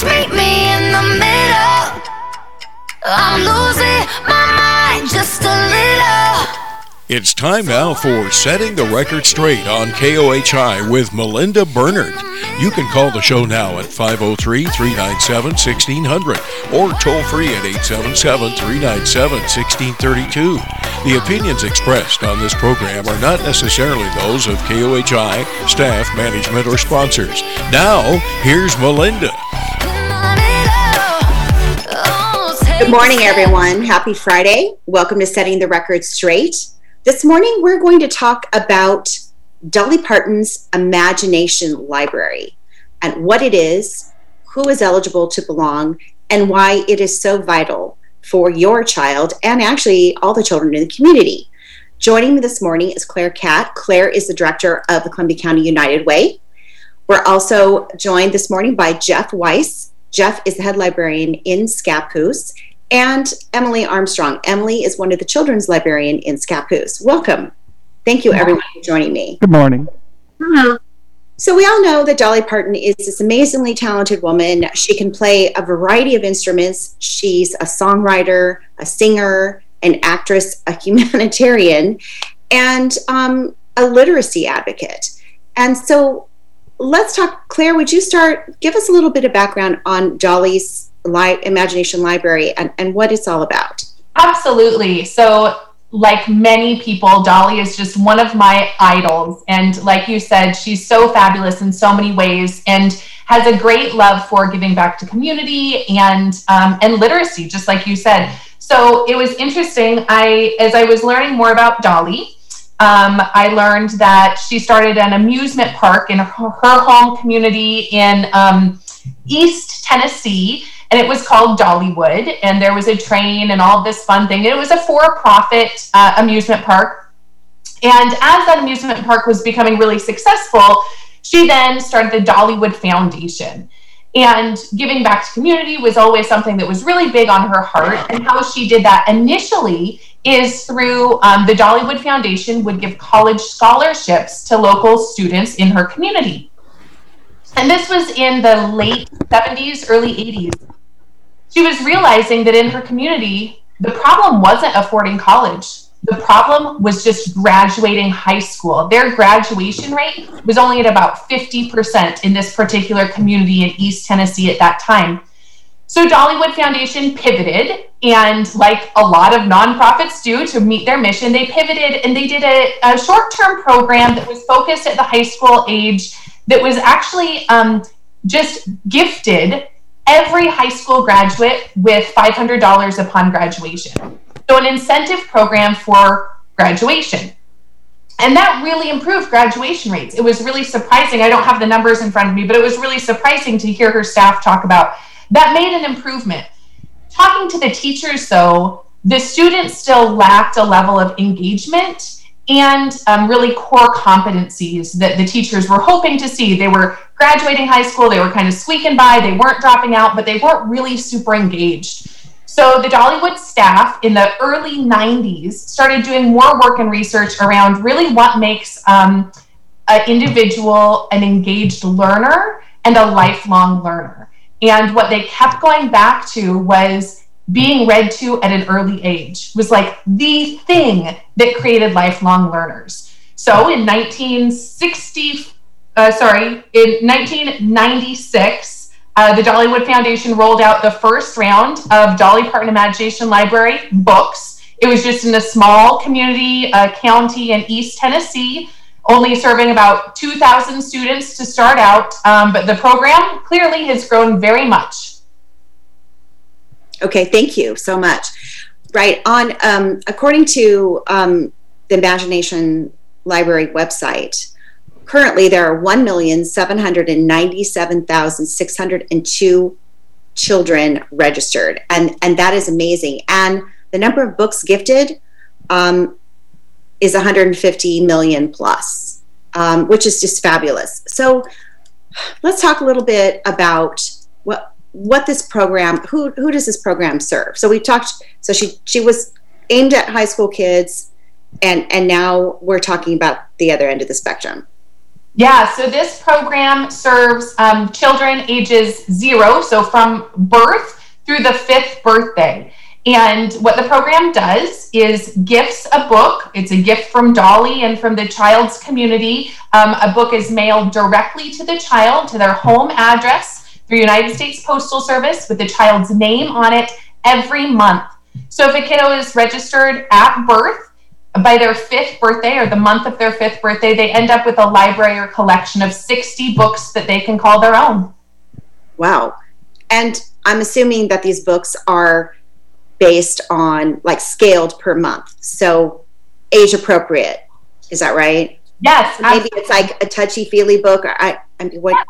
Just meet me in the middle. I'm losing my mind just a little. It's time now for Setting the Record Straight on KOHI with Melinda Bernard. You can call the show now at 503 397 1600 or toll free at 877 397 1632. The opinions expressed on this program are not necessarily those of KOHI, staff, management, or sponsors. Now, here's Melinda. Good morning, everyone. Happy Friday. Welcome to Setting the Record Straight. This morning, we're going to talk about Dolly Parton's Imagination Library and what it is, who is eligible to belong, and why it is so vital for your child and actually all the children in the community. Joining me this morning is Claire Catt. Claire is the director of the Columbia County United Way. We're also joined this morning by Jeff Weiss. Jeff is the head librarian in Scappoose and Emily Armstrong. Emily is one of the children's librarian in Scappoose. Welcome. Thank you, everyone, for joining me. Good morning. Hello. So we all know that Dolly Parton is this amazingly talented woman. She can play a variety of instruments. She's a songwriter, a singer, an actress, a humanitarian, and um, a literacy advocate. And so let's talk. Claire, would you start? Give us a little bit of background on Dolly's li- Imagination Library and, and what it's all about. Absolutely. So, like many people, Dolly is just one of my idols. And like you said, she's so fabulous in so many ways and has a great love for giving back to community and um, and literacy, just like you said. So it was interesting. I as I was learning more about Dolly, um, I learned that she started an amusement park in her, her home community in um, East Tennessee and it was called Dollywood, and there was a train and all this fun thing. It was a for-profit uh, amusement park, and as that amusement park was becoming really successful, she then started the Dollywood Foundation. And giving back to community was always something that was really big on her heart. And how she did that initially is through um, the Dollywood Foundation would give college scholarships to local students in her community. And this was in the late 70s, early 80s she was realizing that in her community, the problem wasn't affording college. The problem was just graduating high school. Their graduation rate was only at about 50% in this particular community in East Tennessee at that time. So Dollywood Foundation pivoted, and like a lot of nonprofits do to meet their mission, they pivoted and they did a, a short term program that was focused at the high school age that was actually um, just gifted every high school graduate with $500 upon graduation. So, an incentive program for graduation. And that really improved graduation rates. It was really surprising. I don't have the numbers in front of me, but it was really surprising to hear her staff talk about that made an improvement. Talking to the teachers, though, the students still lacked a level of engagement and um, really core competencies that the teachers were hoping to see. They were graduating high school, they were kind of squeaking by, they weren't dropping out, but they weren't really super engaged. So the Dollywood staff in the early 90s started doing more work and research around really what makes um, an individual an engaged learner and a lifelong learner. And what they kept going back to was being read to at an early age was like the thing that created lifelong learners. So in 1960, uh, sorry, in 1996, uh, the Dollywood Foundation rolled out the first round of Dolly Parton Imagination Library books. It was just in a small community uh, county in East Tennessee, only serving about 2,000 students to start out. Um, but the program clearly has grown very much. Okay, thank you so much. Right on, um, according to um, the Imagination Library website, currently there are 1,797,602 children registered, and and that is amazing. And the number of books gifted um, is 150 million plus, um, which is just fabulous. So let's talk a little bit about what what this program who who does this program serve so we talked so she she was aimed at high school kids and and now we're talking about the other end of the spectrum Yeah, so this program serves um, children ages zero, so from birth through the fifth birthday. And what the program does is gifts a book. It's a gift from Dolly and from the child's community. Um, a book is mailed directly to the child, to their home address United States Postal Service with the child's name on it every month. So if a kiddo is registered at birth, by their fifth birthday or the month of their fifth birthday, they end up with a library or collection of 60 books that they can call their own. Wow. And I'm assuming that these books are based on like scaled per month. So age appropriate. Is that right? Yes. Maybe it's like a touchy feely book. I, I mean, what? Yeah,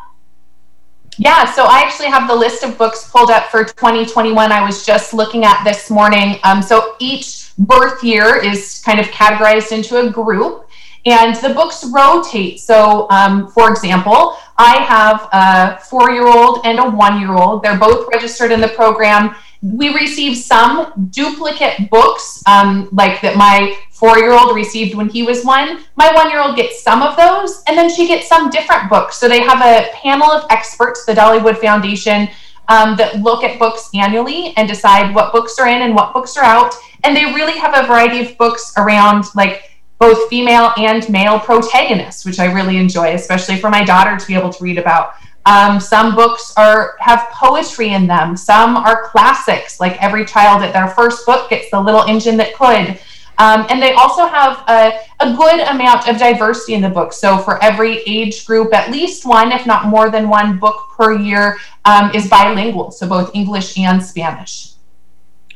so I actually have the list of books pulled up for 2021. I was just looking at this morning. Um, so each birth year is kind of categorized into a group, and the books rotate. So, um, for example, I have a four year old and a one year old. They're both registered in the program we receive some duplicate books, um, like that my four year old received when he was one. My one year old gets some of those, and then she gets some different books. So they have a panel of experts, the Dollywood Foundation, um, that look at books annually and decide what books are in and what books are out. And they really have a variety of books around like both female and male protagonists, which I really enjoy, especially for my daughter to be able to read about. Um, some books are have poetry in them. Some are classics, like every child at their first book gets the little engine that could. Um, and they also have a, a, good amount of diversity in the book. So for every age group, at least one, if not more than one book per year um, is bilingual, so both English and Spanish.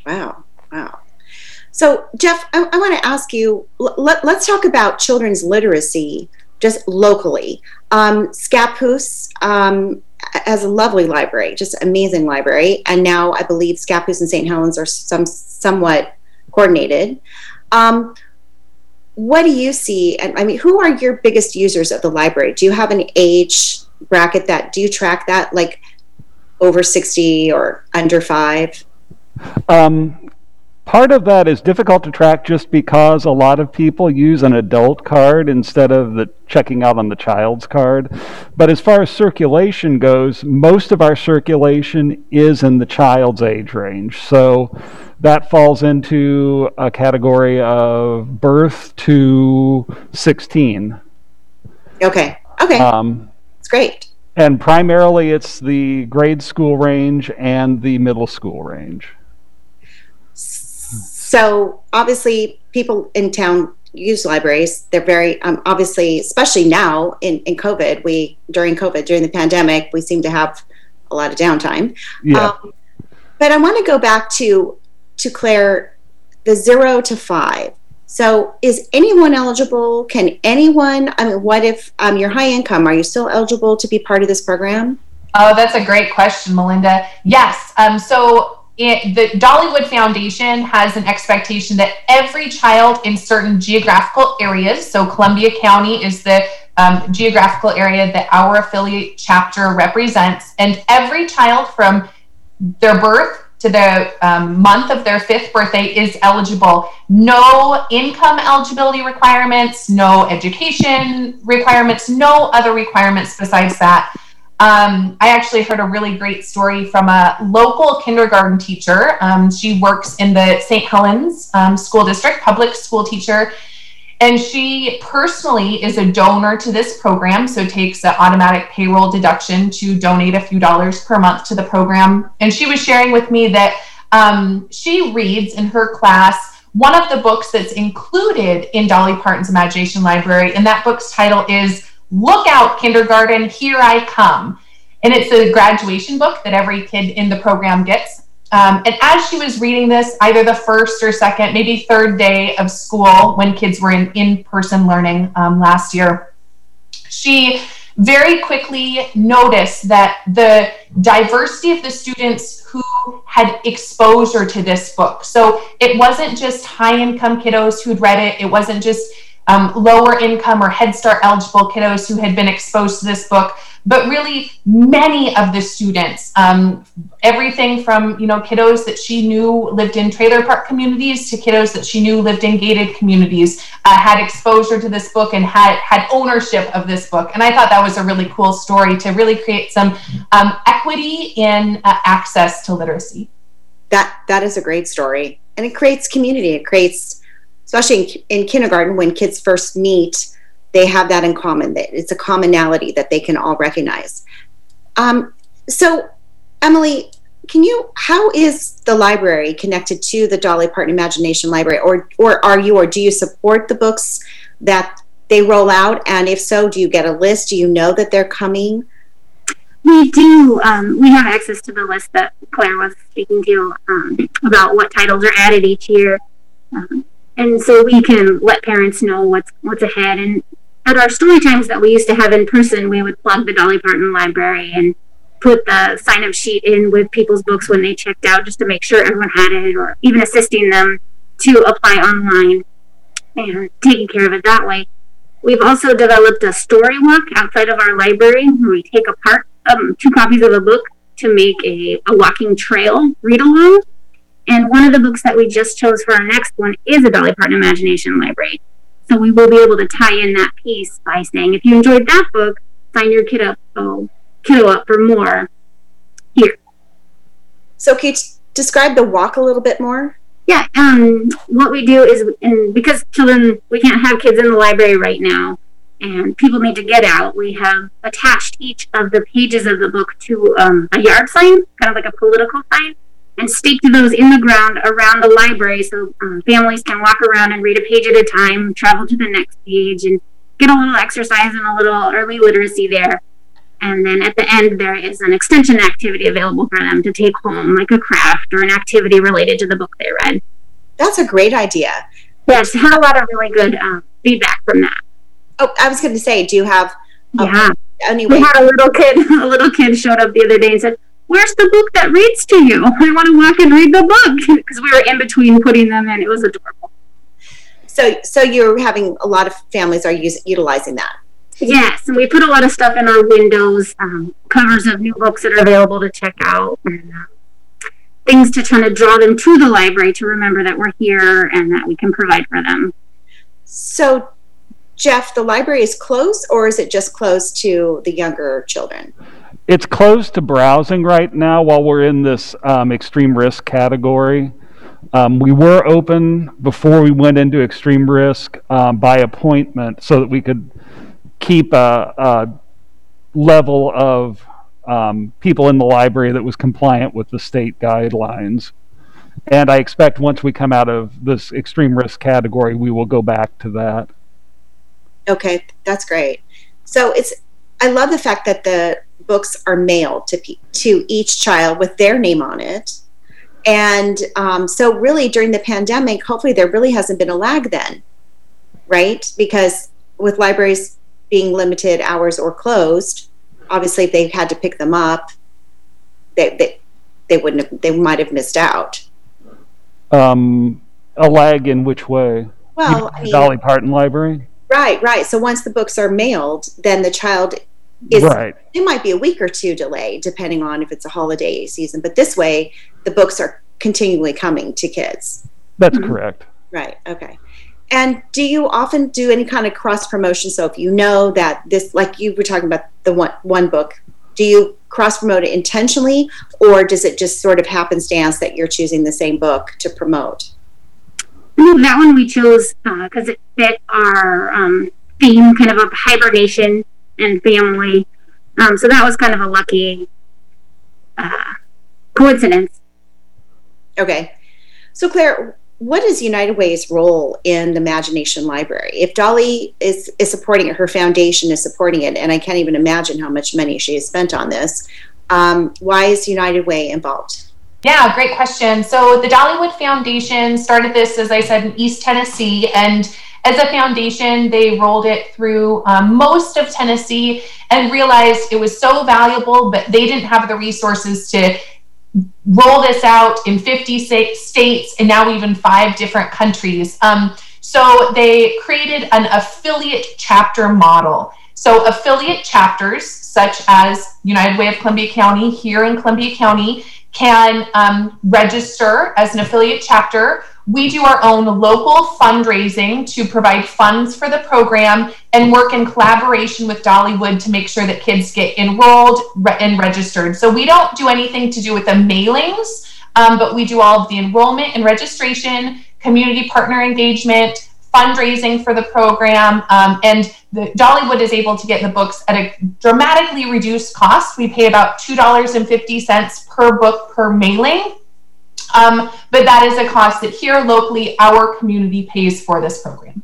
Wow, wow. So Jeff, I, I want to ask you. Let, let's talk about children's literacy just locally. Um, Scappoose um, has a lovely library, just amazing library, and now I believe Scappoose and St. Helens are some somewhat coordinated. Um, what do you see? And I mean, who are your biggest users of the library? Do you have an age bracket that? Do you track that, like over sixty or under five? Um, Part of that is difficult to track just because a lot of people use an adult card instead of the checking out on the child's card. But as far as circulation goes, most of our circulation is in the child's age range. So that falls into a category of birth to 16. Okay. Okay. Um, it's great. And primarily it's the grade school range and the middle school range. So obviously, people in town use libraries. They're very um, obviously, especially now in, in COVID. We during COVID, during the pandemic, we seem to have a lot of downtime. Yeah. Um, but I want to go back to to Claire, the zero to five. So, is anyone eligible? Can anyone? I mean, what if um, you're high income? Are you still eligible to be part of this program? Oh, that's a great question, Melinda. Yes. Um, so it, the Dollywood Foundation has an expectation that every child in certain geographical areas, so Columbia County is the um, geographical area that our affiliate chapter represents, and every child from their birth to the um, month of their fifth birthday is eligible. No income eligibility requirements, no education requirements, no other requirements besides that. Um, I actually heard a really great story from a local kindergarten teacher. Um, she works in the St. Helens um, School District, public school teacher. And she personally is a donor to this program, so takes an automatic payroll deduction to donate a few dollars per month to the program. And she was sharing with me that um, she reads in her class one of the books that's included in Dolly Parton's Imagination Library, and that book's title is Look out, kindergarten, here I come. And it's a graduation book that every kid in the program gets. Um, and as she was reading this, either the first or second, maybe third day of school when kids were in in person learning um, last year, she very quickly noticed that the diversity of the students who had exposure to this book. So it wasn't just high income kiddos who'd read it, it wasn't just um, lower income or Head Start eligible kiddos who had been exposed to this book, but really many of the students, um, everything from you know kiddos that she knew lived in trailer park communities to kiddos that she knew lived in gated communities, uh, had exposure to this book and had had ownership of this book. And I thought that was a really cool story to really create some um, equity in uh, access to literacy. That that is a great story, and it creates community. It creates, especially in, in kindergarten when kids first meet they have that in common. That it's a commonality that they can all recognize. Um, so, Emily, can you? How is the library connected to the Dolly Parton Imagination Library, or or are you, or do you support the books that they roll out? And if so, do you get a list? Do you know that they're coming? We do. Um, we have access to the list that Claire was speaking to um, about what titles are added each year. Um, and so we can let parents know what's what's ahead and at our story times that we used to have in person, we would plug the Dolly Parton Library and put the sign up sheet in with people's books when they checked out just to make sure everyone had it or even assisting them to apply online and taking care of it that way. We've also developed a story walk outside of our library where we take apart um, two copies of a book to make a, a walking trail read along. And one of the books that we just chose for our next one is a Dolly Parton Imagination Library. So we will be able to tie in that piece by saying, if you enjoyed that book, sign your kid up, oh, kiddo up for more here. So can you describe the walk a little bit more? Yeah, um, what we do is, and because children, we can't have kids in the library right now, and people need to get out, we have attached each of the pages of the book to um, a yard sign, kind of like a political sign and staked those in the ground around the library so um, families can walk around and read a page at a time, travel to the next page, and get a little exercise and a little early literacy there. And then at the end, there is an extension activity available for them to take home, like a craft or an activity related to the book they read. That's a great idea. Yes, had a lot of really good uh, feedback from that. Oh, I was going to say, do you have? yeah. Anyway, we had a little kid. A little kid showed up the other day and said, where's the book that reads to you? I want to walk and read the book because we were in between putting them in. It was adorable. So, so you're having a lot of families are use, utilizing that. Yes, and we put a lot of stuff in our windows, um, covers of new books that are available to check out, and uh, things to try to draw them to the library to remember that we're here and that we can provide for them. So, Jeff, the library is closed, or is it just closed to the younger children? It's closed to browsing right now while we're in this um, extreme risk category. Um, we were open before we went into extreme risk um, by appointment so that we could keep a, a level of um, people in the library that was compliant with the state guidelines. And I expect once we come out of this extreme risk category, we will go back to that. Okay, that's great. So it's I love the fact that the books are mailed to to each child with their name on it. And um, so, really, during the pandemic, hopefully, there really hasn't been a lag then, right? Because with libraries being limited hours or closed, obviously, if they had to pick them up, they they, they wouldn't have, they might have missed out. Um, a lag in which way? Well, I mean, Dolly Parton Library. Right, right. So once the books are mailed, then the child is right. it might be a week or two delay depending on if it's a holiday season but this way the books are continually coming to kids. That's mm-hmm. correct. Right okay. And do you often do any kind of cross promotion so if you know that this like you were talking about the one one book do you cross promote it intentionally or does it just sort of happenstance that you're choosing the same book to promote? That one we chose because uh, it fit our um, theme kind of a hibernation and family. Um, so that was kind of a lucky uh, coincidence. Okay. So, Claire, what is United Way's role in the Imagination Library? If Dolly is, is supporting it, her foundation is supporting it, and I can't even imagine how much money she has spent on this, um, why is United Way involved? Yeah, great question. So, the Dollywood Foundation started this, as I said, in East Tennessee, and as a foundation, they rolled it through um, most of Tennessee and realized it was so valuable, but they didn't have the resources to roll this out in 50 states and now even five different countries. Um, so they created an affiliate chapter model. So affiliate chapters such as United Way of Columbia County here in Columbia County, can um, register as an affiliate chapter. We do our own local fundraising to provide funds for the program and work in collaboration with Dollywood to make sure that kids get enrolled and registered. So we don't do anything to do with the mailings, um, but we do all of the enrollment and registration, community partner engagement, fundraising for the program, um, and the Dollywood is able to get the books at a dramatically reduced cost. We pay about $2.50 per book per mailing. Um, but that is a cost that here locally our community pays for this program.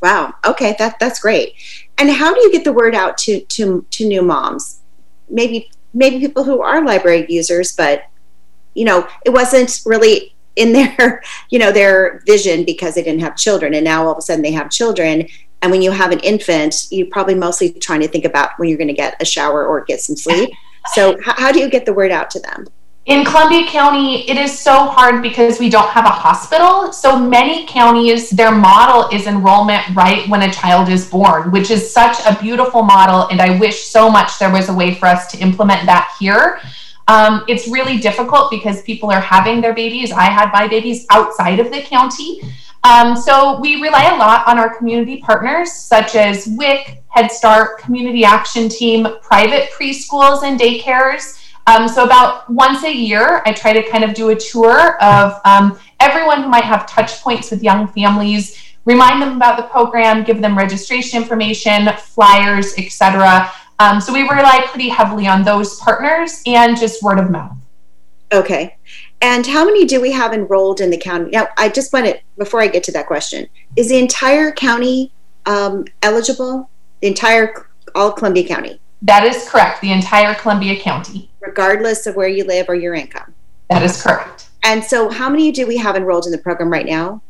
Wow. Okay, that that's great. And how do you get the word out to to to new moms? Maybe maybe people who are library users, but you know, it wasn't really in their you know their vision because they didn't have children, and now all of a sudden they have children. And when you have an infant, you're probably mostly trying to think about when you're going to get a shower or get some sleep. So, how, how do you get the word out to them? In Columbia County, it is so hard because we don't have a hospital. So many counties, their model is enrollment right when a child is born, which is such a beautiful model. And I wish so much there was a way for us to implement that here. Um, it's really difficult because people are having their babies. I had my babies outside of the county. Um, so we rely a lot on our community partners such as WIC, Head Start, Community Action Team, private preschools and daycares. Um, so about once a year, I try to kind of do a tour of um, everyone who might have touch points with young families, remind them about the program, give them registration information, flyers, etc. Um, so we rely pretty heavily on those partners and just word of mouth. Okay. And how many do we have enrolled in the county? Now, I just want to, before I get to that question, is the entire county um, eligible? The entire, all Columbia County? That is correct. The entire Columbia County. Regardless of where you live or your income? That is correct. And so, how many do we have enrolled in the program right now?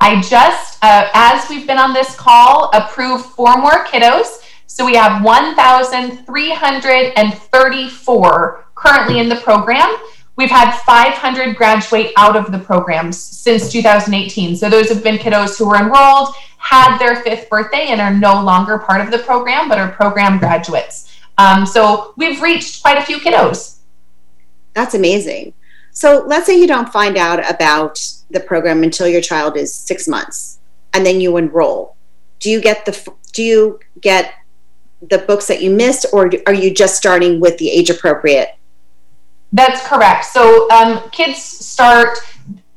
I just, uh, as we've been on this call, approved four more kiddos. So we have 1,334 currently in the program. We've had 500 graduate out of the programs since 2018. So those have been kiddos who were enrolled, had their fifth birthday, and are no longer part of the program, but are program graduates. Um, so we've reached quite a few kiddos. That's amazing. So let's say you don't find out about the program until your child is six months, and then you enroll. Do you get the do you get the books that you missed, or are you just starting with the age appropriate that's correct. So um, kids start,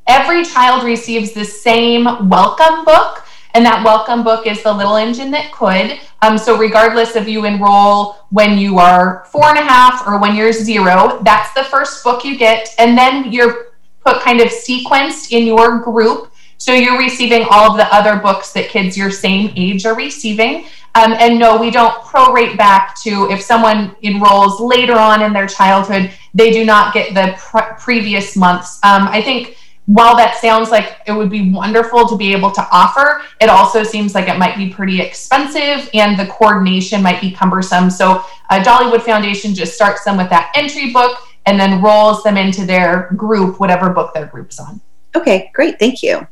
every child receives the same welcome book. And that welcome book is The Little Engine That Could. Um, so, regardless if you enroll when you are four and a half or when you're zero, that's the first book you get. And then you're put kind of sequenced in your group. So, you're receiving all of the other books that kids your same age are receiving. Um, and no, we don't prorate back to if someone enrolls later on in their childhood, they do not get the pre- previous months. Um, I think while that sounds like it would be wonderful to be able to offer, it also seems like it might be pretty expensive and the coordination might be cumbersome. So, uh, Dollywood Foundation just starts them with that entry book and then rolls them into their group, whatever book their group's on. Okay, great. Thank you.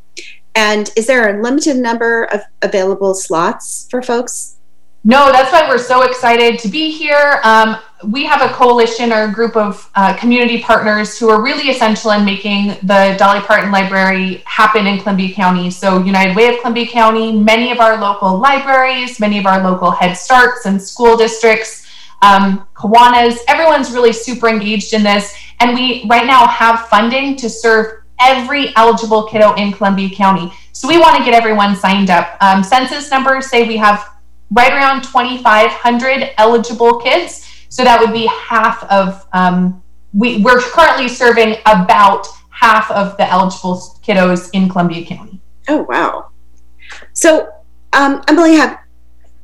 And is there a limited number of available slots for folks? No, that's why we're so excited to be here. Um, we have a coalition or a group of uh, community partners who are really essential in making the Dolly Parton Library happen in Columbia County. So, United Way of Columbia County, many of our local libraries, many of our local Head Starts and school districts, um, Kiwanis, everyone's really super engaged in this. And we right now have funding to serve every eligible kiddo in Columbia County. So we want to get everyone signed up. Um, census numbers say we have right around 2,500 eligible kids. So that would be half of, um, we, we're currently serving about half of the eligible kiddos in Columbia County. Oh, wow. So, um, Emily, have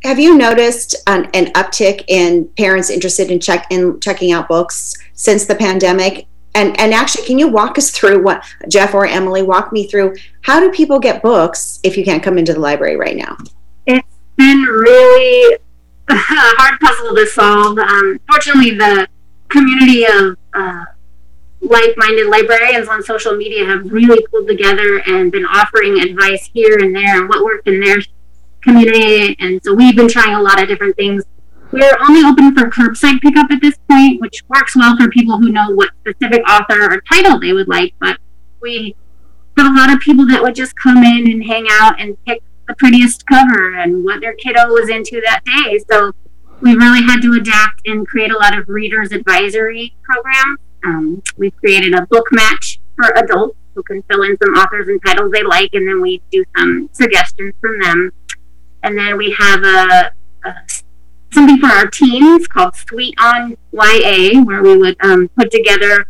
have you noticed an, an uptick in parents interested in check in checking out books since the pandemic? And and actually can you walk us through what jeff or emily walk me through how do people get books if you can't come into the library right now? It's been really a hard puzzle to solve. Um, fortunately the community of uh, like-minded librarians on social media have really pulled together and been offering advice here and there and what worked in their community. And so we've been trying a lot of different things We're only open for curbside pickup at this point, which works well for people who know what specific author or title they would like. But we have a lot of people that would just come in and hang out and pick the prettiest cover and what their kiddo was into that day. So we really had to adapt and create a lot of readers advisory programs. Um, we've created a book match for adults who can fill in some authors and titles they like, and then we do some suggestions from them. And then we have a, a something for our teens called Sweet on YA, where we would um, put together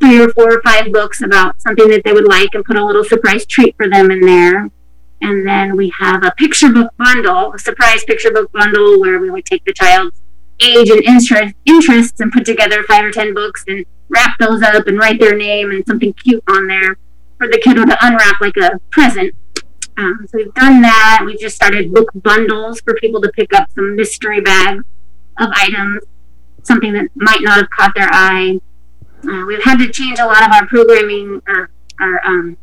three or four or five books about something that they would like and put a little surprise treat for them in there. And then we have a picture book bundle, a surprise picture book bundle, where we would take the child's age and interest, interests and put together five or ten books and wrap those up and write their name and something cute on there for the kiddo to unwrap like a present. Um, so we've done that. We've just started book bundles for people to pick up some mystery bags of items, something that might not have caught their eye. Uh, we've had to change a lot of our programming or our um,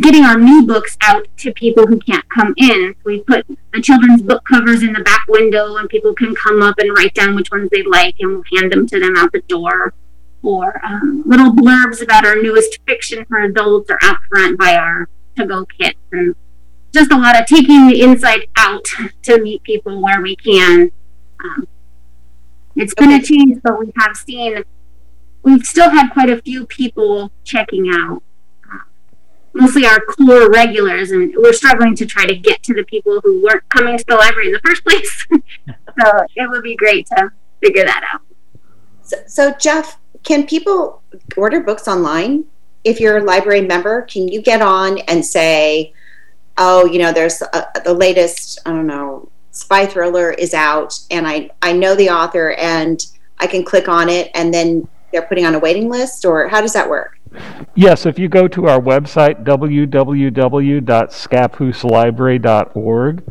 getting our new books out to people who can't come in. We put the children's book covers in the back window, and people can come up and write down which ones they like, and we'll hand them to them out the door or um, little blurbs about our newest fiction for adults are out front by our to go kits and just a lot of taking the inside out to meet people where we can. Um, it's been a change, but we have seen we've still had quite a few people checking out. Uh, mostly our core regulars, and we're struggling to try to get to the people who weren't coming to the library in the first place. so it would be great to figure that out. So, so Jeff, can people order books online? If you're a library member, can you get on and say, oh, you know, there's a, the latest, I don't know, spy thriller is out, and I, I know the author, and I can click on it, and then they're putting on a waiting list, or how does that work? Yes, if you go to our website, www.scappooselibrary.org,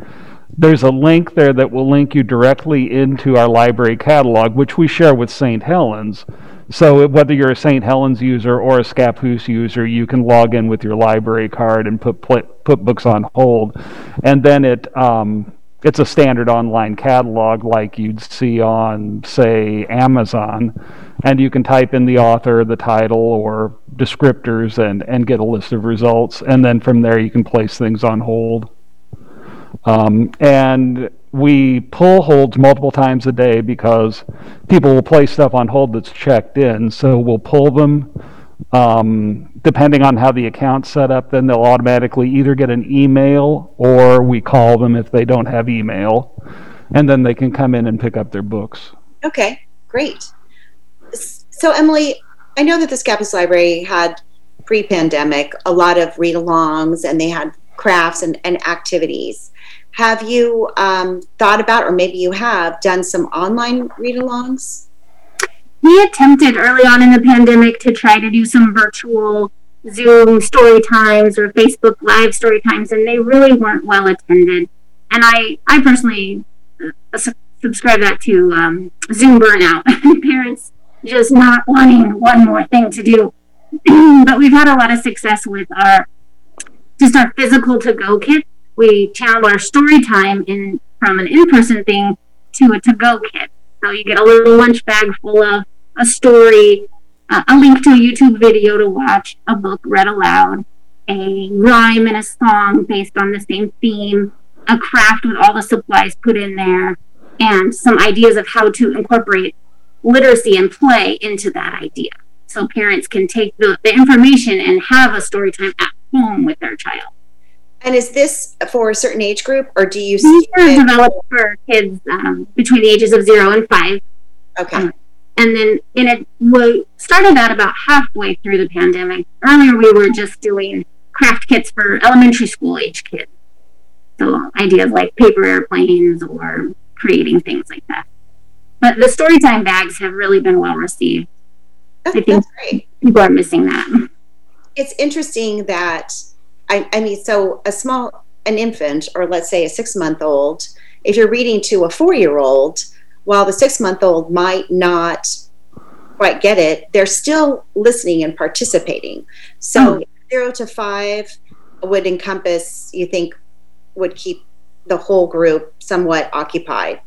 there's a link there that will link you directly into our library catalog, which we share with St. Helens. So whether you're a St. Helens user or a Scappoose user, you can log in with your library card and put put books on hold, and then it um, it's a standard online catalog like you'd see on say Amazon, and you can type in the author, the title, or descriptors, and and get a list of results, and then from there you can place things on hold. Um, and we pull holds multiple times a day because people will place stuff on hold that's checked in. So we'll pull them. Um, depending on how the account's set up, then they'll automatically either get an email or we call them if they don't have email. And then they can come in and pick up their books. Okay, great. So, Emily, I know that the Scappoose Library had pre pandemic a lot of read alongs and they had crafts and, and activities. Have you um, thought about, or maybe you have, done some online read alongs? We attempted early on in the pandemic to try to do some virtual Zoom story times or Facebook Live story times, and they really weren't well attended. And I, I personally uh, subscribe that to um, Zoom burnout. Parents just not wanting one more thing to do. but we've had a lot of success with our just our physical to go kit we channel our story time in from an in-person thing to a to-go kit. So you get a little lunch bag full of a story, uh, a link to a YouTube video to watch, a book read aloud, a rhyme and a song based on the same theme, a craft with all the supplies put in there, and some ideas of how to incorporate literacy and play into that idea. So parents can take the, the information and have a story time at home with their child. And is this for a certain age group, or do you? These are developed for kids um, between the ages of zero and five. Okay. Um, and then in it, we started out about halfway through the pandemic. Earlier, we were just doing craft kits for elementary school age kids. So ideas like paper airplanes or creating things like that. But the storytime bags have really been well received. That's, I think people are missing that. It's interesting that I, I mean, so a small, an infant, or let's say a six month old, if you're reading to a four year old, while the six month old might not quite get it, they're still listening and participating. So, oh. zero to five would encompass, you think, would keep the whole group somewhat occupied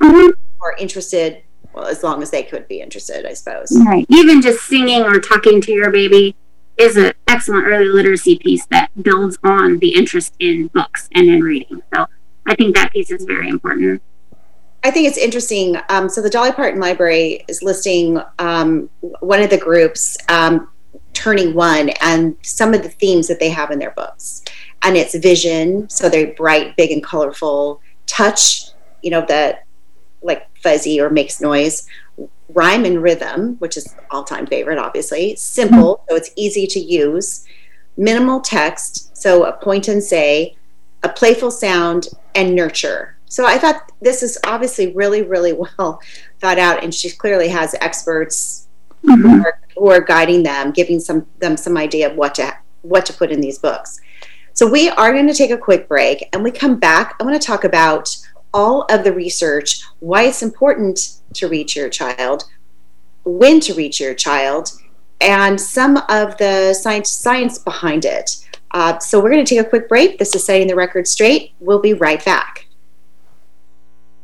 Mhm. or interested. Well, as long as they could be interested, I suppose. Right. Even just singing or talking to your baby is an excellent early literacy piece that builds on the interest in books and in reading. So I think that piece is very important. I think it's interesting. Um, so the Dolly Parton Library is listing um, one of the groups, um, Turning One, and some of the themes that they have in their books. And it's vision, so they're bright, big, and colorful. Touch, you know, that like fuzzy or makes noise. Rhyme and rhythm, which is all-time favorite, obviously. Simple, mm-hmm. so it's easy to use. Minimal text, so a point and say. A playful sound and nurture. So I thought this is obviously really, really well thought out, and she clearly has experts who, mm-hmm. are, who are guiding them, giving some them some idea of what to what to put in these books. So we are going to take a quick break, and we come back. I want to talk about all of the research, why it's important to reach your child, when to reach your child, and some of the science science behind it. Uh, so we're going to take a quick break. This is setting the record straight. We'll be right back.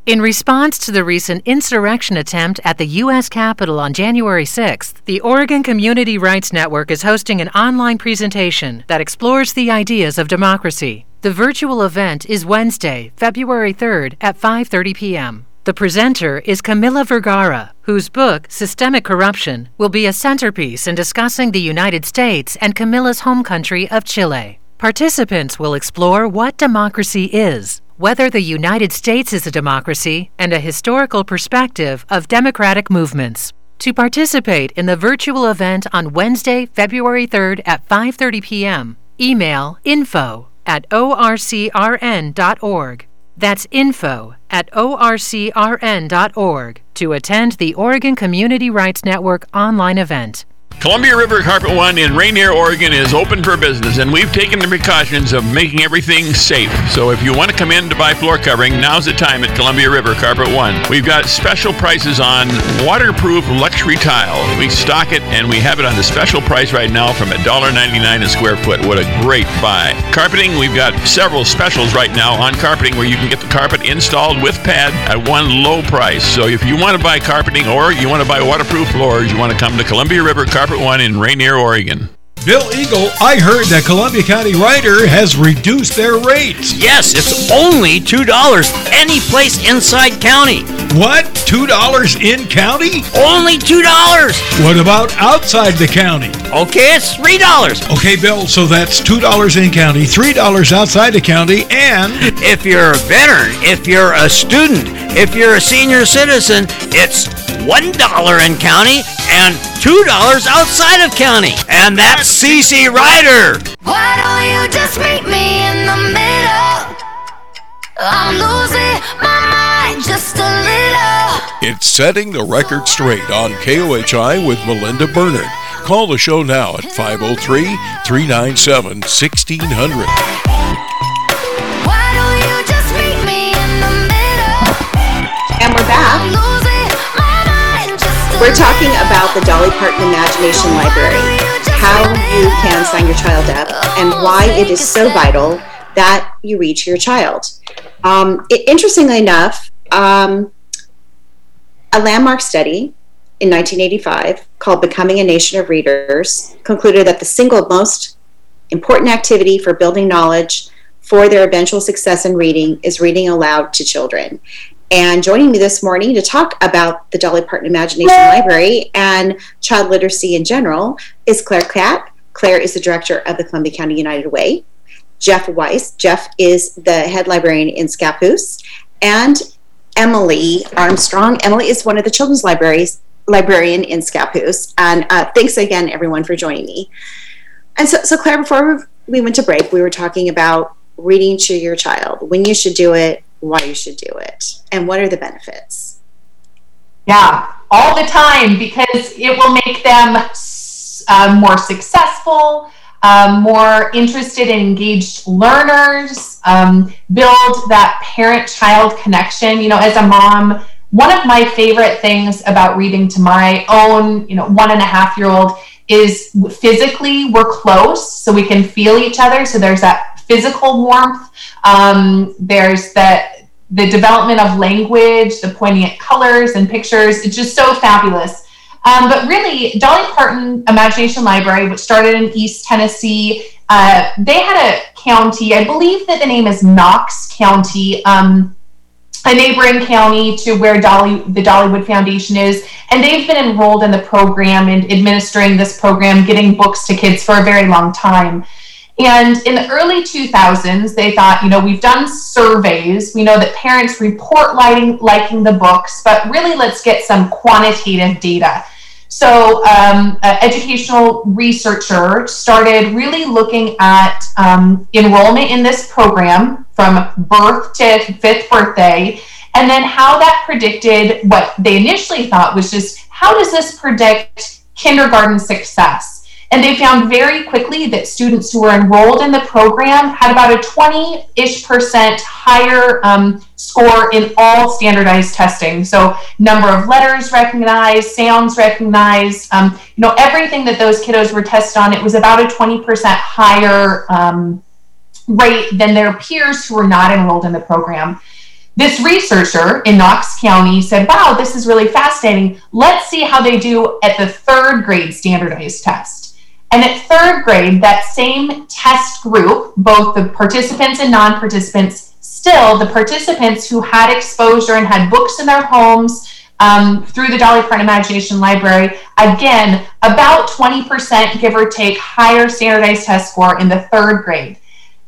In response to the recent insurrection attempt at the U.S. Capitol on January 6th, the Oregon Community Rights Network is hosting an online presentation that explores the ideas of democracy. The virtual event is Wednesday, February 3rd at 5:30 p.m. The presenter is Camila Vergara, whose book Systemic Corruption will be a centerpiece in discussing the United States and Camila's home country of Chile. Participants will explore what democracy is, whether the United States is a democracy, and a historical perspective of democratic movements. To participate in the virtual event on Wednesday, February 3rd at 5:30 p.m., email info at orcrn.org. That's info at orcrn.org to attend the Oregon Community Rights Network online event. Columbia River Carpet One in Rainier, Oregon is open for business, and we've taken the precautions of making everything safe. So if you want to come in to buy floor covering, now's the time at Columbia River Carpet One. We've got special prices on waterproof luxury tile. We stock it, and we have it on the special price right now from $1.99 a square foot. What a great buy! Carpeting, we've got several specials right now on carpeting where you can get the carpet installed with pad at one low price. So if you want to buy carpeting or you want to buy waterproof floors, you want to come to Columbia River Carpet One in Rainier, Oregon. Bill Eagle, I heard that Columbia County Rider has reduced their rates. Yes, it's only $2 any place inside county. What? $2 in county? Only $2. What about outside the county? Okay, it's $3. Okay, Bill, so that's $2 in county, $3 outside the county, and If you're a veteran, if you're a student, if you're a senior citizen, it's $1 in county and $2 outside of county. And that's CC Rider. Why don't you just meet me in the middle? I'm losing my mind just a little. it's setting the record straight on KOHI with Melinda Bernard. Call the show now at 503 397 1600. We're talking about the Dolly Parton Imagination Library, how you can sign your child up, and why it is so vital that you reach your child. Um, i- interestingly enough, um, a landmark study in 1985 called Becoming a Nation of Readers concluded that the single most important activity for building knowledge for their eventual success in reading is reading aloud to children. And joining me this morning to talk about the Dolly Parton Imagination Library and child literacy in general is Claire Cat. Claire is the director of the Columbia County United Way. Jeff Weiss. Jeff is the head librarian in Scappoose. And Emily Armstrong. Emily is one of the children's libraries librarian in Scappoose. And uh, thanks again, everyone, for joining me. And so, so Claire, before we went to break, we were talking about reading to your child, when you should do it, why you should do it, and what are the benefits. Yeah, all the time because it will make them uh, more successful, um, more interested and engaged learners, um, build that parent child connection. You know, as a mom, one of my favorite things about reading to my own, you know, one and a half year old is physically we're close so we can feel each other. So there's that physical warmth. Um, there's the the development of language, the poignant colors and pictures. It's just so fabulous. Um, but really, Dolly Parton Imagination Library, which started in East Tennessee, uh, they had a county, I believe that the name is Knox County, um, a neighboring county to where Dolly, the Dollywood Foundation is. And they've been enrolled in the program and administering this program, getting books to kids for a very long time. And in the early 2000s, they thought, you know, we've done surveys. We know that parents report liking, liking the books, but really let's get some quantitative data. So, um, an educational researcher started really looking at um, enrollment in this program from birth to fifth birthday, and then how that predicted what they initially thought was just how does this predict kindergarten success? And they found very quickly that students who were enrolled in the program had about a 20 ish percent higher um, score in all standardized testing. So, number of letters recognized, sounds recognized, um, you know, everything that those kiddos were tested on, it was about a 20% higher um, rate than their peers who were not enrolled in the program. This researcher in Knox County said, Wow, this is really fascinating. Let's see how they do at the third grade standardized test. And at third grade, that same test group, both the participants and non participants, still the participants who had exposure and had books in their homes um, through the Dolly Parton Imagination Library, again, about 20%, give or take, higher standardized test score in the third grade.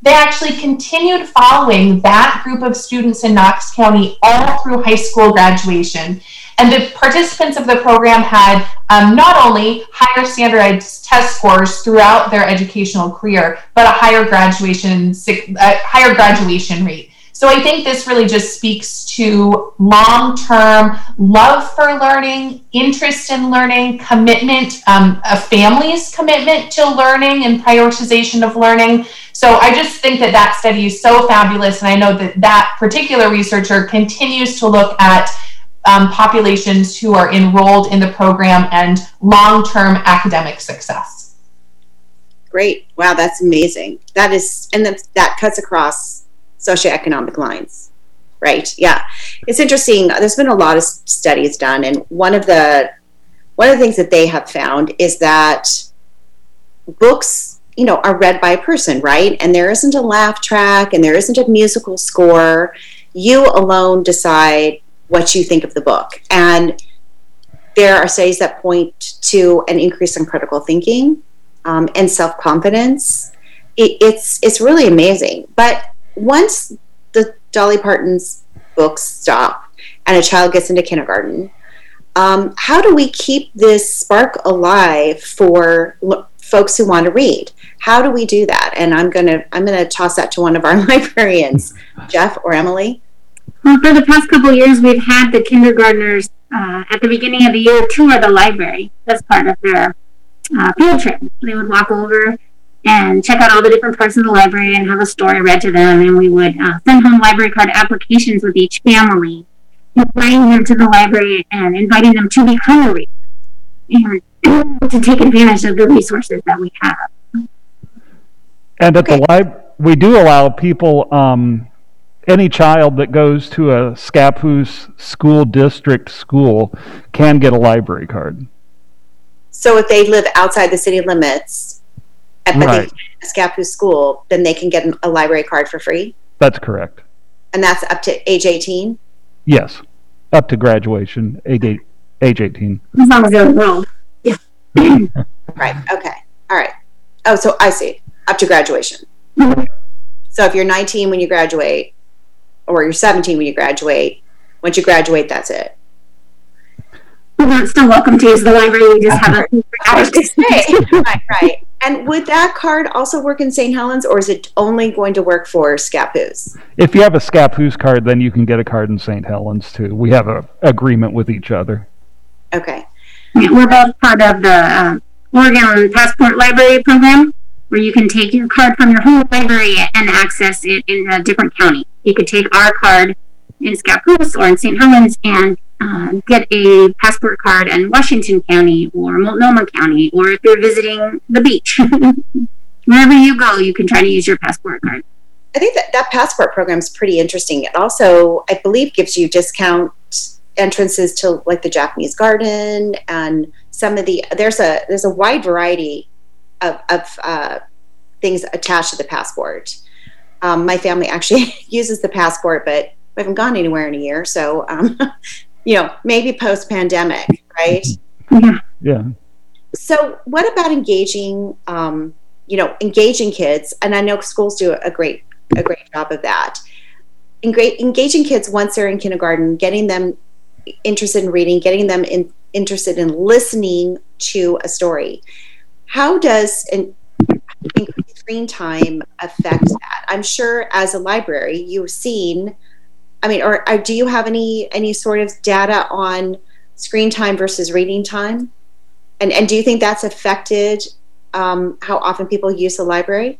They actually continued following that group of students in Knox County all through high school graduation. And the participants of the program had um, not only higher standardized test scores throughout their educational career, but a higher graduation, a higher graduation rate. So I think this really just speaks to long-term love for learning, interest in learning, commitment, um, a family's commitment to learning and prioritization of learning. So I just think that that study is so fabulous, and I know that that particular researcher continues to look at um, populations who are enrolled in the program and long term academic success. Great. Wow, that's amazing. That is, and that, that cuts across socioeconomic lines, right? Yeah. It's interesting. There's been a lot of studies done, and one of the one of the things that they have found is that books you know are read by a person right and there isn't a laugh track and there isn't a musical score you alone decide what you think of the book. And there are studies that point to an increase in critical thinking um, and self confidence. It, it's it's really amazing. But once the Dolly Parton's books stop and a child gets into kindergarten, um, how do we keep this spark alive for l- folks who want to read? How do we do that? And I'm gonna I'm gonna toss that to one of our librarians, Jeff or Emily. Well, for the past couple years, we've had the kindergartners uh, at the beginning of the year tour the library as part of their uh, field trip. They would walk over and check out all the different parts of the library and have a story read to them. And we would uh, send home library card applications with each family, inviting them to the library and inviting them to become a reader and to take advantage of the resources that we have. And at okay. the library, we do allow people um, any child that goes to a Scappoose school district school can get a library card. So if they live outside the city limits, at right. the Scappoose school, then they can get a library card for free? That's correct. And that's up to age 18? Yes, up to graduation, age, eight, age 18. As long as they're enrolled. Yeah. right, okay. All right. Oh, so I see. Up to graduation. Mm-hmm. So if you're 19 when you graduate, or you're 17 when you graduate. Once you graduate, that's it. We're still welcome to use the library. We just have a hours to stay. right, right. And would that card also work in St. Helens, or is it only going to work for Scappoose? If you have a Scappoose card, then you can get a card in St. Helens too. We have an agreement with each other. Okay. Yeah, we're both part of the uh, Oregon Passport Library Program, where you can take your card from your home library and access it in a different county. You could take our card in Scappoose or in St. Helens and uh, get a passport card in Washington County or Multnomah County, or if you're visiting the beach. Wherever you go, you can try to use your passport card. I think that that passport program is pretty interesting. It also, I believe, gives you discount entrances to like the Japanese garden and some of the there's a there's a wide variety of, of uh, things attached to the passport. Um, my family actually uses the passport, but we haven't gone anywhere in a year. So, um, you know, maybe post pandemic, right? Yeah. Yeah. So, what about engaging, um, you know, engaging kids? And I know schools do a great a great job of that. Engaging kids once they're in kindergarten, getting them interested in reading, getting them in, interested in listening to a story. How does an screen time affect that? I'm sure as a library, you've seen. I mean, or, or do you have any any sort of data on screen time versus reading time? And and do you think that's affected um, how often people use the library?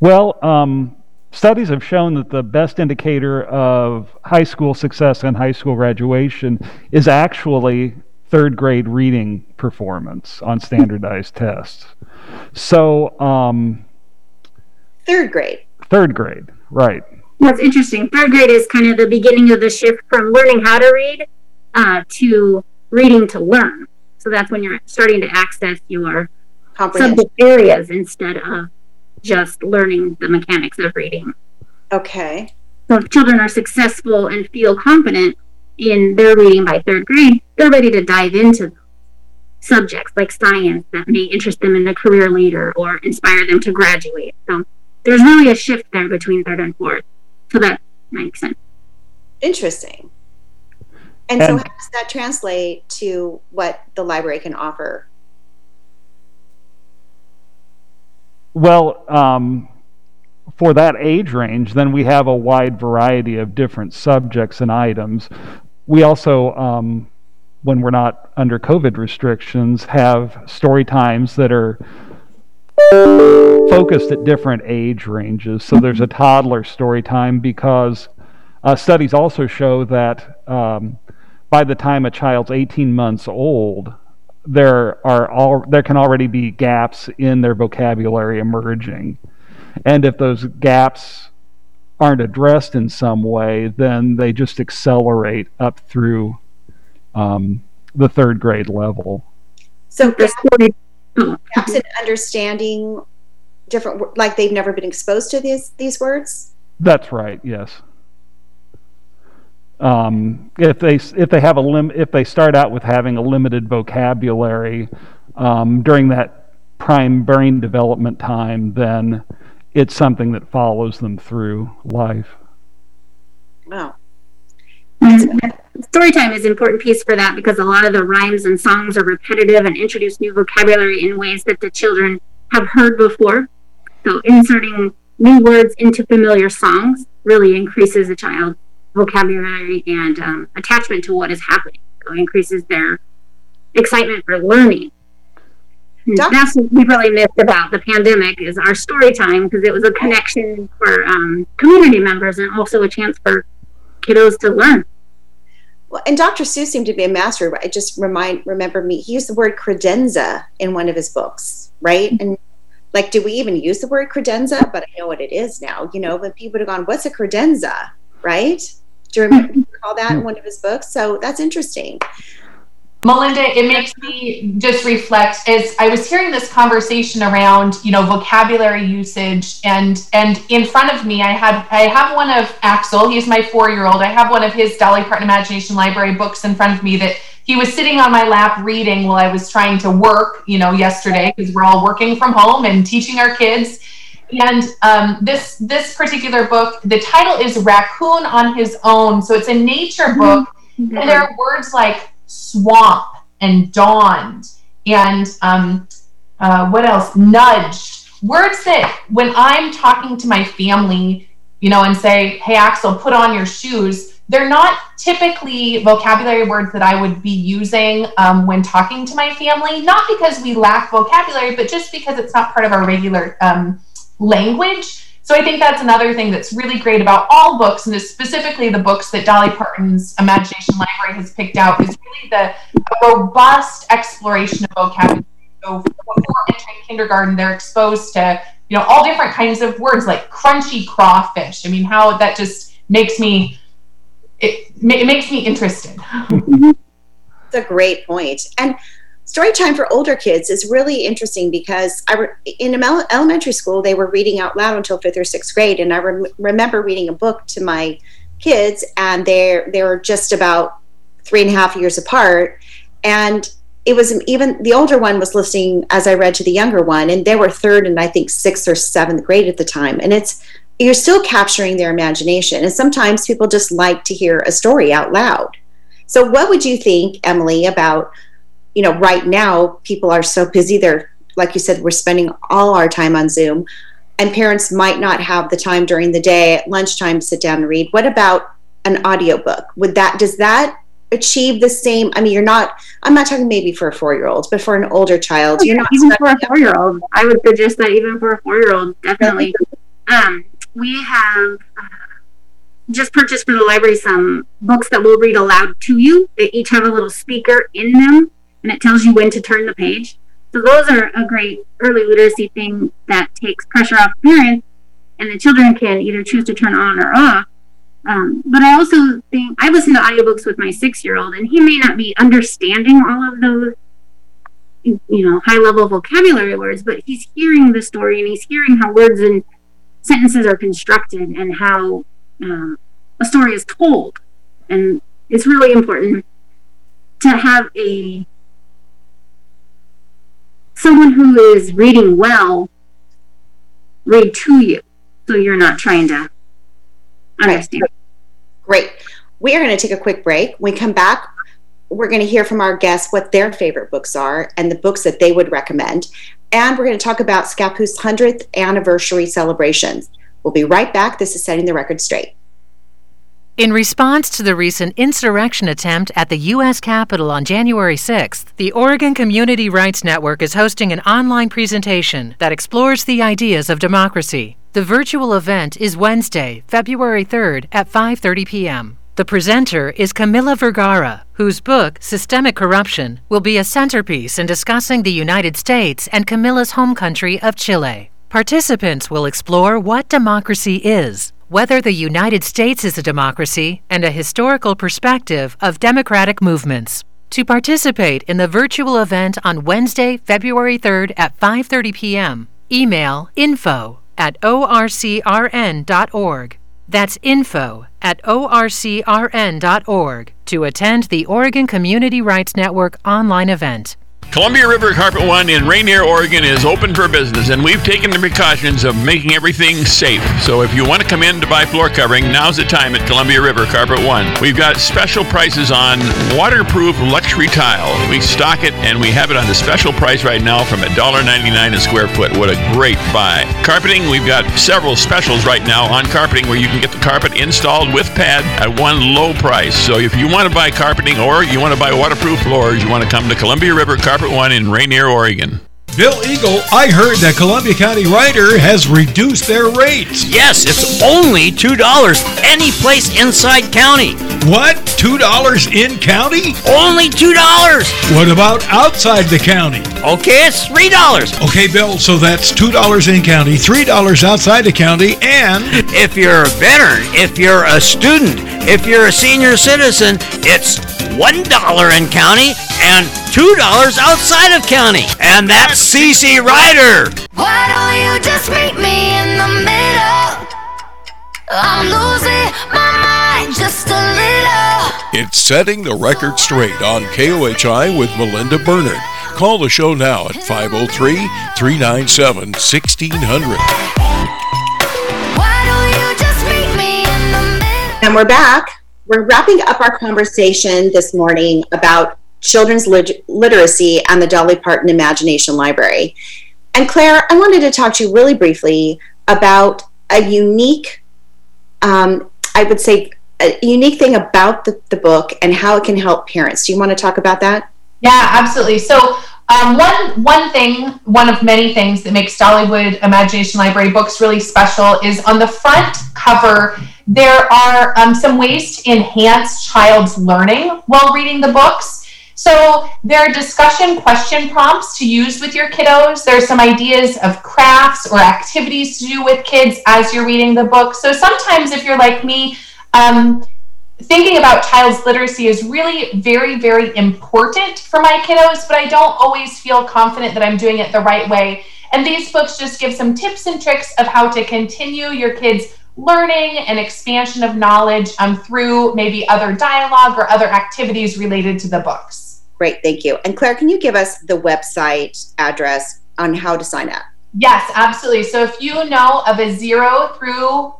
Well, um, studies have shown that the best indicator of high school success and high school graduation is actually third grade reading performance on standardized tests. So, um, third grade. Third grade, right. That's interesting. Third grade is kind of the beginning of the shift from learning how to read uh, to reading to learn. So that's when you're starting to access your subject areas instead of just learning the mechanics of reading. Okay. So if children are successful and feel confident in their reading by third grade, they're ready to dive into subjects like science that may interest them in a career leader or inspire them to graduate. So there's really a shift there between third and fourth. So that makes sense. Interesting. And, and so how does that translate to what the library can offer Well, um, for that age range, then we have a wide variety of different subjects and items. We also, um, when we're not under COVID restrictions, have story times that are focused at different age ranges. So there's a toddler story time because uh, studies also show that um, by the time a child's 18 months old, there are all there can already be gaps in their vocabulary emerging and if those gaps aren't addressed in some way then they just accelerate up through um, the third grade level so gaps, gaps in understanding different like they've never been exposed to these these words that's right yes um, if they if they have a lim if they start out with having a limited vocabulary um, during that prime brain development time, then it's something that follows them through life. Wow. Story time is an important piece for that because a lot of the rhymes and songs are repetitive and introduce new vocabulary in ways that the children have heard before. So inserting new words into familiar songs really increases a child's vocabulary and um, attachment to what is happening. So increases their excitement for learning. That's what we really missed about the pandemic is our story time because it was a connection for um, community members and also a chance for kiddos to learn. Well, and Dr. Seuss seemed to be a master. I just remind remember me he used the word credenza in one of his books, right? Mm-hmm. And like, do we even use the word credenza? But I know what it is now. You know, but people have gone, "What's a credenza?" Right? Do you remember recall that in one of his books? So that's interesting. Melinda, it makes me just reflect as I was hearing this conversation around, you know, vocabulary usage and and in front of me I had I have one of Axel, he's my 4-year-old. I have one of his Dolly Parton Imagination Library books in front of me that he was sitting on my lap reading while I was trying to work, you know, yesterday because we're all working from home and teaching our kids and um, this this particular book, the title is Raccoon on His Own. So it's a nature mm-hmm. book, mm-hmm. and there are words like swamp and dawned and um, uh, what else? Nudged. Words that when I'm talking to my family, you know, and say, "Hey, Axel, put on your shoes." They're not typically vocabulary words that I would be using um, when talking to my family. Not because we lack vocabulary, but just because it's not part of our regular um, language. So I think that's another thing that's really great about all books, and specifically the books that Dolly Parton's Imagination Library has picked out, is really the robust exploration of vocabulary. So before entering kindergarten, they're exposed to you know, all different kinds of words like crunchy crawfish. I mean, how that just makes me it, it makes me interested. Mm-hmm. It's a great point. And story time for older kids is really interesting because I re- in elementary school they were reading out loud until fifth or sixth grade, and I re- remember reading a book to my kids, and they they were just about three and a half years apart, and it was even the older one was listening as I read to the younger one, and they were third and I think sixth or seventh grade at the time, and it's you're still capturing their imagination, and sometimes people just like to hear a story out loud. So, what would you think, Emily, about you know, right now people are so busy. They're like you said, we're spending all our time on Zoom, and parents might not have the time during the day at lunchtime to sit down and read. What about an audiobook? Would that does that achieve the same? I mean, you're not. I'm not talking maybe for a four year old, but for an older child, you're not even for a four year old. I would suggest that even for a four year old, definitely. Um, we have. Uh, just purchased for the library some books that we'll read aloud to you. They each have a little speaker in them and it tells you when to turn the page. So those are a great early literacy thing that takes pressure off parents, and the children can either choose to turn on or off. Um, but I also think I listen to audiobooks with my six-year-old, and he may not be understanding all of those, you know, high-level vocabulary words, but he's hearing the story and he's hearing how words and sentences are constructed and how uh, a story is told. And it's really important to have a someone who is reading well read to you so you're not trying to understand. Great. We are going to take a quick break. When we come back, we're going to hear from our guests what their favorite books are and the books that they would recommend. And we're going to talk about Scappoose's 100th anniversary celebrations. We'll be right back. This is Setting the Record Straight. In response to the recent insurrection attempt at the U.S. Capitol on January 6th, the Oregon Community Rights Network is hosting an online presentation that explores the ideas of democracy. The virtual event is Wednesday, February 3rd at 5:30 p.m. The presenter is Camila Vergara, whose book Systemic Corruption will be a centerpiece in discussing the United States and Camila's home country of Chile. Participants will explore what democracy is, whether the United States is a democracy, and a historical perspective of democratic movements. To participate in the virtual event on Wednesday, February 3rd at 5:30 p.m., email info at orcrn.org. That's info at orcrn.org to attend the Oregon Community Rights Network online event. Columbia River Carpet One in Rainier, Oregon is open for business, and we've taken the precautions of making everything safe. So if you want to come in to buy floor covering, now's the time at Columbia River Carpet One. We've got special prices on waterproof luxury tile. We stock it, and we have it on a special price right now from $1.99 a square foot. What a great buy. Carpeting, we've got several specials right now on carpeting where you can get the carpet installed with pad at one low price. So if you want to buy carpeting or you want to buy waterproof floors, you want to come to Columbia River Carpet One in Rainier, Oregon. Bill Eagle, I heard that Columbia County Rider has reduced their rates. Yes, it's only $2 any place inside county. What? $2 in county? Only $2. What about outside the county? Okay, it's $3. Okay, Bill, so that's $2 in county, $3 outside the county, and. If you're a veteran, if you're a student, if you're a senior citizen, it's $1 in county and $2 outside of county. And that's CC Rider. Why don't you just meet me in the middle? I'm losing my mind just a little. It's setting the record straight on KOHI with Melinda Bernard. Call the show now at 503 397 1600. And we're back. We're wrapping up our conversation this morning about children's lit- literacy and the Dolly Parton Imagination Library. And Claire, I wanted to talk to you really briefly about a unique, um, I would say, a unique thing about the, the book and how it can help parents. Do you want to talk about that? Yeah, absolutely. So, um, one one thing, one of many things that makes Dollywood Imagination Library books really special is on the front cover. There are um, some ways to enhance child's learning while reading the books. So there are discussion question prompts to use with your kiddos. There's some ideas of crafts or activities to do with kids as you're reading the book. So sometimes if you're like me, um, thinking about child's literacy is really very, very important for my kiddos, but I don't always feel confident that I'm doing it the right way. And these books just give some tips and tricks of how to continue your kids' learning and expansion of knowledge um, through maybe other dialogue or other activities related to the books. Great, thank you. And Claire, can you give us the website address on how to sign up? Yes, absolutely. So if you know of a zero through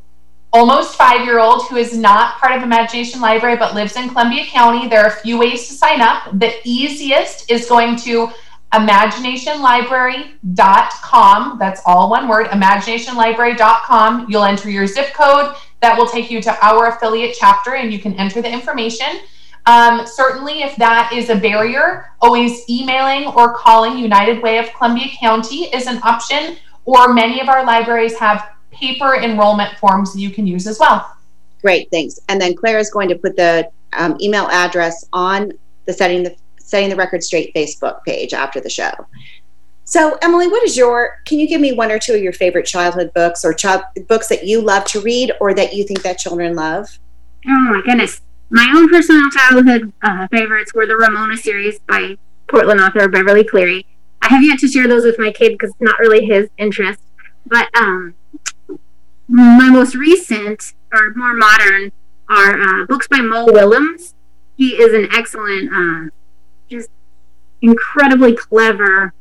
almost five year old who is not part of Imagination Library but lives in Columbia County, there are a few ways to sign up. The easiest is going to imaginationlibrary.com. That's all one word, imaginationlibrary.com. You'll enter your zip code. That will take you to our affiliate chapter and you can enter the information. Um, certainly, if that is a barrier, always emailing or calling United Way of Columbia County is an option, or many of our libraries have paper enrollment forms that you can use as well. Great, thanks. And then Claire is going to put the um, email address on the setting the setting the record straight Facebook page after the show. So, Emily, what is your? Can you give me one or two of your favorite childhood books or child books that you love to read or that you think that children love? Oh my goodness! My own personal childhood uh, favorites were the Ramona series by Portland author Beverly Cleary. I have yet to share those with my kid because it's not really his interest. But um, my most recent or more modern are uh, books by Mo Willems. He is an excellent uh, just incredibly clever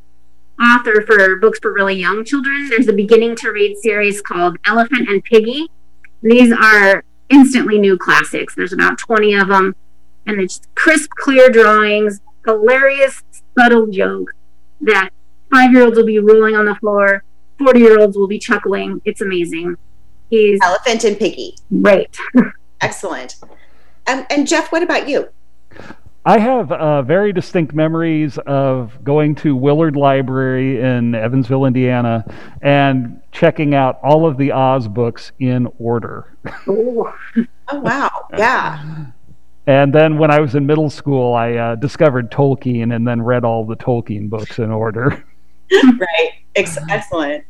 author for books for really young children. There's a beginning to read series called Elephant and Piggie. These are instantly new classics. There's about 20 of them, and it's crisp, clear drawings, hilarious, subtle jokes that five year olds will be rolling on the floor, 40 year olds will be chuckling. It's amazing. He's Elephant and Piggie. Right. Excellent. Um, and Jeff, what about you? I have uh, very distinct memories of going to Willard Library in Evansville, Indiana, and checking out all of the Oz books in order. oh, oh wow. Yeah. And then when I was in middle school, I uh, discovered Tolkien and then read all the Tolkien books in order. right. Ex- excellent.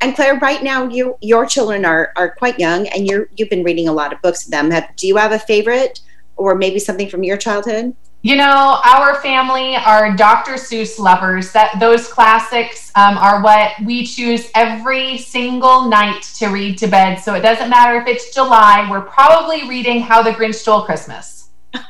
And Claire, right now you your children are are quite young, and you're you've been reading a lot of books to them. Have, do you have a favorite, or maybe something from your childhood? You know, our family are Dr. Seuss lovers. That those classics um, are what we choose every single night to read to bed. So it doesn't matter if it's July. We're probably reading How the Grinch Stole Christmas.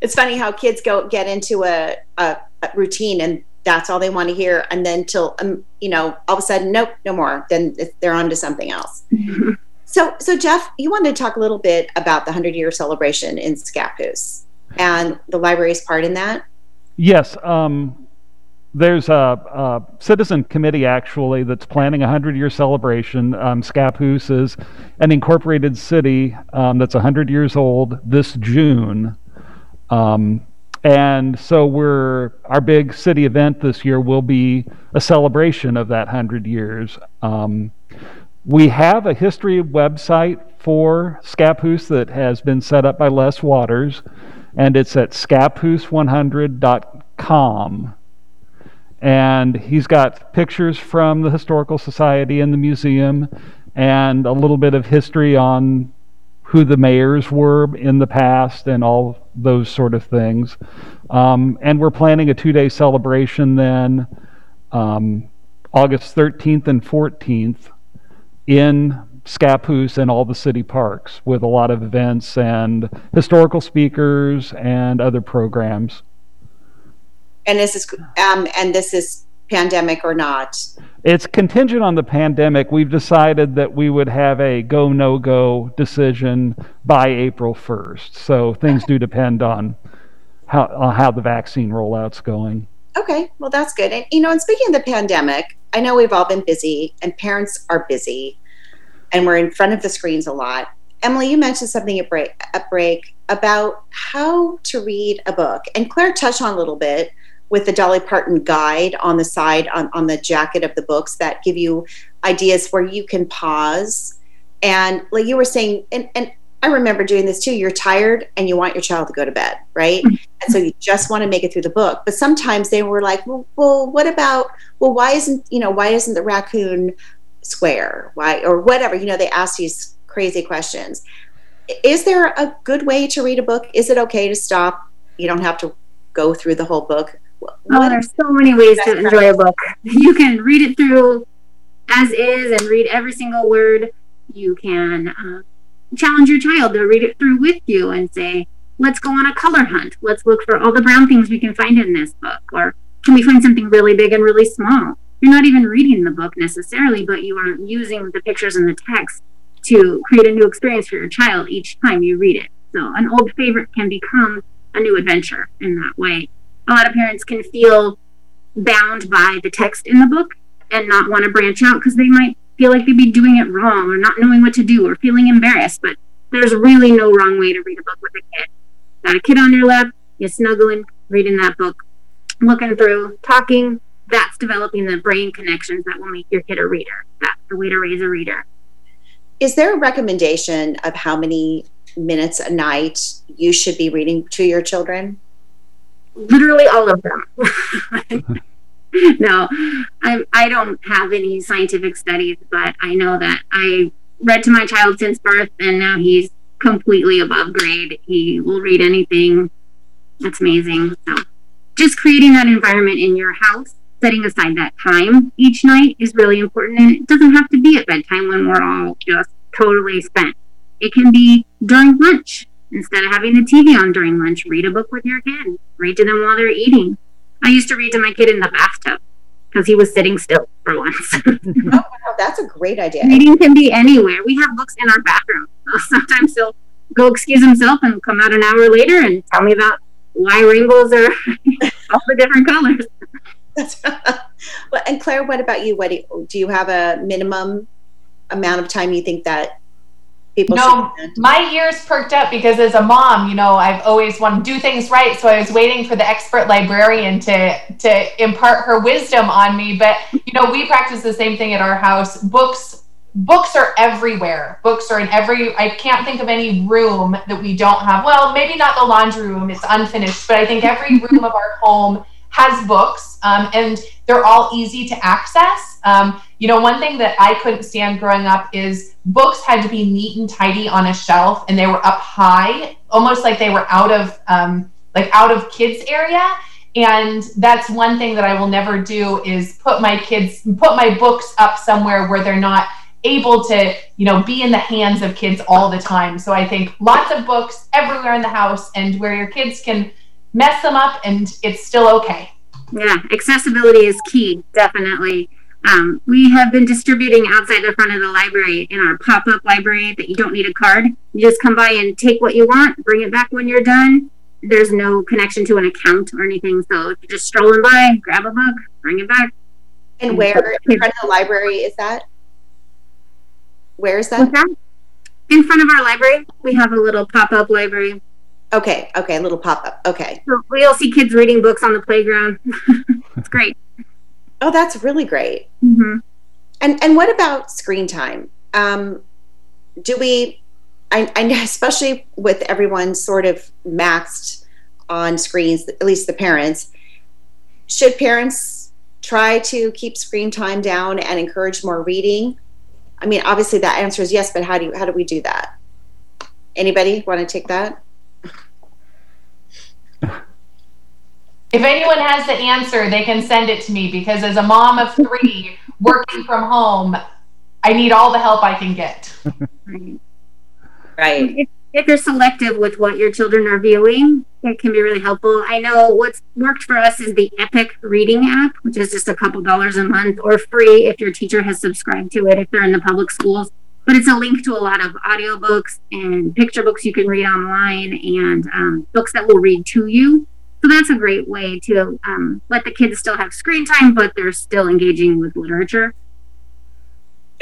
it's funny how kids go get into a, a, a routine and that's all they want to hear, and then till um, you know, all of a sudden, nope, no more. Then they're on to something else. So, so Jeff, you wanted to talk a little bit about the 100 year celebration in Scappoose and the library's part in that. Yes. Um, there's a, a, citizen committee actually that's planning a 100 year celebration. Um, Scappoose is an incorporated city um, that's 100 years old this June. Um, and so we're our big city event this year will be a celebration of that 100 years. Um, we have a history website for Scappoose that has been set up by Les Waters, and it's at scappoose100.com. And he's got pictures from the Historical Society and the museum, and a little bit of history on who the mayors were in the past and all those sort of things. Um, and we're planning a two day celebration then, um, August 13th and 14th in Scappoose and all the city parks with a lot of events and historical speakers and other programs. And this is um, and this is pandemic or not. It's contingent on the pandemic. We've decided that we would have a go no go decision by April 1st. So things do depend on how on how the vaccine rollout's going. Okay, well that's good. And you know, and speaking of the pandemic, I know we've all been busy and parents are busy and we're in front of the screens a lot. Emily, you mentioned something at break, at break about how to read a book, and Claire touched on a little bit with the Dolly Parton guide on the side on, on the jacket of the books that give you ideas where you can pause. And like you were saying, and, and I remember doing this too. You're tired and you want your child to go to bed, right? Mm-hmm. and so you just want to make it through the book. But sometimes they were like, well, well, what about, well, why isn't, you know, why isn't the raccoon square? Why, or whatever, you know, they ask these crazy questions. Is there a good way to read a book? Is it okay to stop? You don't have to go through the whole book. Oh, there's so many ways to enjoy a book. You can read it through as is and read every single word. You can uh, challenge your child to read it through with you and say, let's go on a color hunt. Let's look for all the brown things we can find in this book. Or can we find something really big and really small? You're not even reading the book necessarily, but you are using the pictures and the text to create a new experience for your child each time you read it. So an old favorite can become a new adventure in that way. A lot of parents can feel bound by the text in the book and not want to branch out because they might feel like they'd be doing it wrong or not knowing what to do or feeling embarrassed. But there's really no wrong way to read a book with a kid. Got a kid on your lap, you're snuggling, reading that book, looking through, talking. That's developing the brain connections that will make your kid a reader. That's the way to raise a reader. Is there a recommendation of how many minutes a night you should be reading to your children? Literally all of them. no, I, I don't have any scientific studies, but I know that I read to my child since birth, and now he's completely above grade. He will read anything. That's amazing. So, just creating that environment in your house, setting aside that time each night is really important. And it doesn't have to be at bedtime when we're all just totally spent. It can be during lunch. Instead of having the TV on during lunch, read a book with your kid. Read to them while they're eating. I used to read to my kid in the bathtub because he was sitting still for once. oh, wow, that's a great idea. Reading can be anywhere. We have books in our bathroom. So sometimes he'll go excuse himself and come out an hour later and tell me about why rainbows are all the different colors. well, and Claire, what about you? What do you, do you have a minimum amount of time you think that people no, my ears perked up because as a mom, you know, I've always wanted to do things right. So I was waiting for the expert librarian to to impart her wisdom on me. But you know, we practice the same thing at our house. Books books are everywhere. Books are in every I can't think of any room that we don't have. Well, maybe not the laundry room, it's unfinished, but I think every room of our home has books um, and they're all easy to access. Um, you know, one thing that I couldn't stand growing up is books had to be neat and tidy on a shelf and they were up high, almost like they were out of um, like out of kids area. And that's one thing that I will never do is put my kids put my books up somewhere where they're not able to, you know, be in the hands of kids all the time. So I think lots of books everywhere in the house and where your kids can mess them up and it's still okay. Yeah, accessibility is key, definitely. Um, we have been distributing outside the front of the library in our pop up library that you don't need a card. You just come by and take what you want, bring it back when you're done. There's no connection to an account or anything. So if you're just strolling by, grab a book, bring it back. And where in front of the library is that? Where is that? that? In front of our library, we have a little pop up library. Okay, okay, a little pop up. Okay. So we'll see kids reading books on the playground. it's great. Oh, that's really great. Mm-hmm. And and what about screen time? Um, do we? I, I especially with everyone sort of maxed on screens, at least the parents. Should parents try to keep screen time down and encourage more reading? I mean, obviously that answer is yes, but how do you, how do we do that? Anybody want to take that? If anyone has the answer, they can send it to me because as a mom of three working from home, I need all the help I can get. right. If, if you're selective with what your children are viewing, it can be really helpful. I know what's worked for us is the Epic Reading app, which is just a couple dollars a month or free if your teacher has subscribed to it if they're in the public schools. But it's a link to a lot of audiobooks and picture books you can read online and um, books that will read to you. That's a great way to um, let the kids still have screen time, but they're still engaging with literature.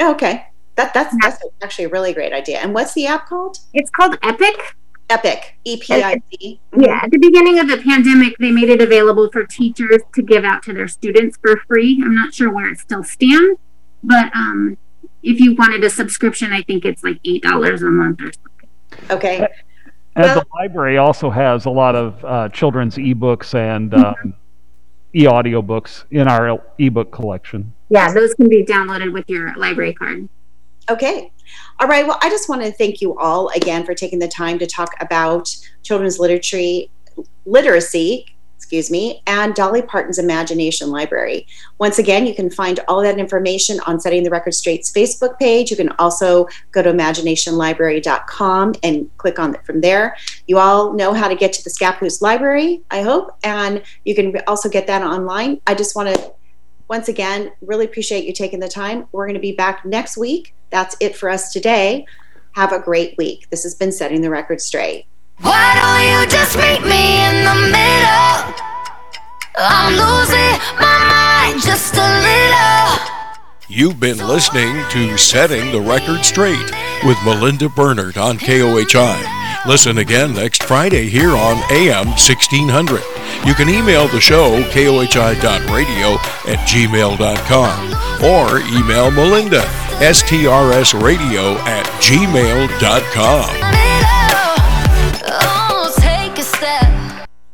Okay, that that's that's actually a really great idea. And what's the app called? It's called Epic. Epic, E P I C. Yeah, at the beginning of the pandemic, they made it available for teachers to give out to their students for free. I'm not sure where it still stands, but um, if you wanted a subscription, I think it's like eight dollars a month or something. Okay. And Well- the library also has a lot of uh, children's ebooks and um, e-audio books in our ebook collection. Yeah, those can be downloaded with your library card. Okay. All right. Well, I just want to thank you all again for taking the time to talk about children's literature, literacy, excuse me, and Dolly Parton's Imagination Library. Once again, you can find all that information on Setting the Record Straight's Facebook page. You can also go to imaginationlibrary.com and click on it from there. You all know how to get to the Scappoose Library, I hope, and you can also get that online. I just want to once again, really appreciate you taking the time. We're going to be back next week. That's it for us today. Have a great week. This has been Setting the Record Straight. Why don't you just meet me in the middle? I'm losing my mind just a little. You've been listening to Setting the Record Straight with Melinda Bernard on KOHI. Listen again next Friday here on AM 1600. You can email the show, kohi.radio at gmail.com, or email Melinda, strsradio at gmail.com.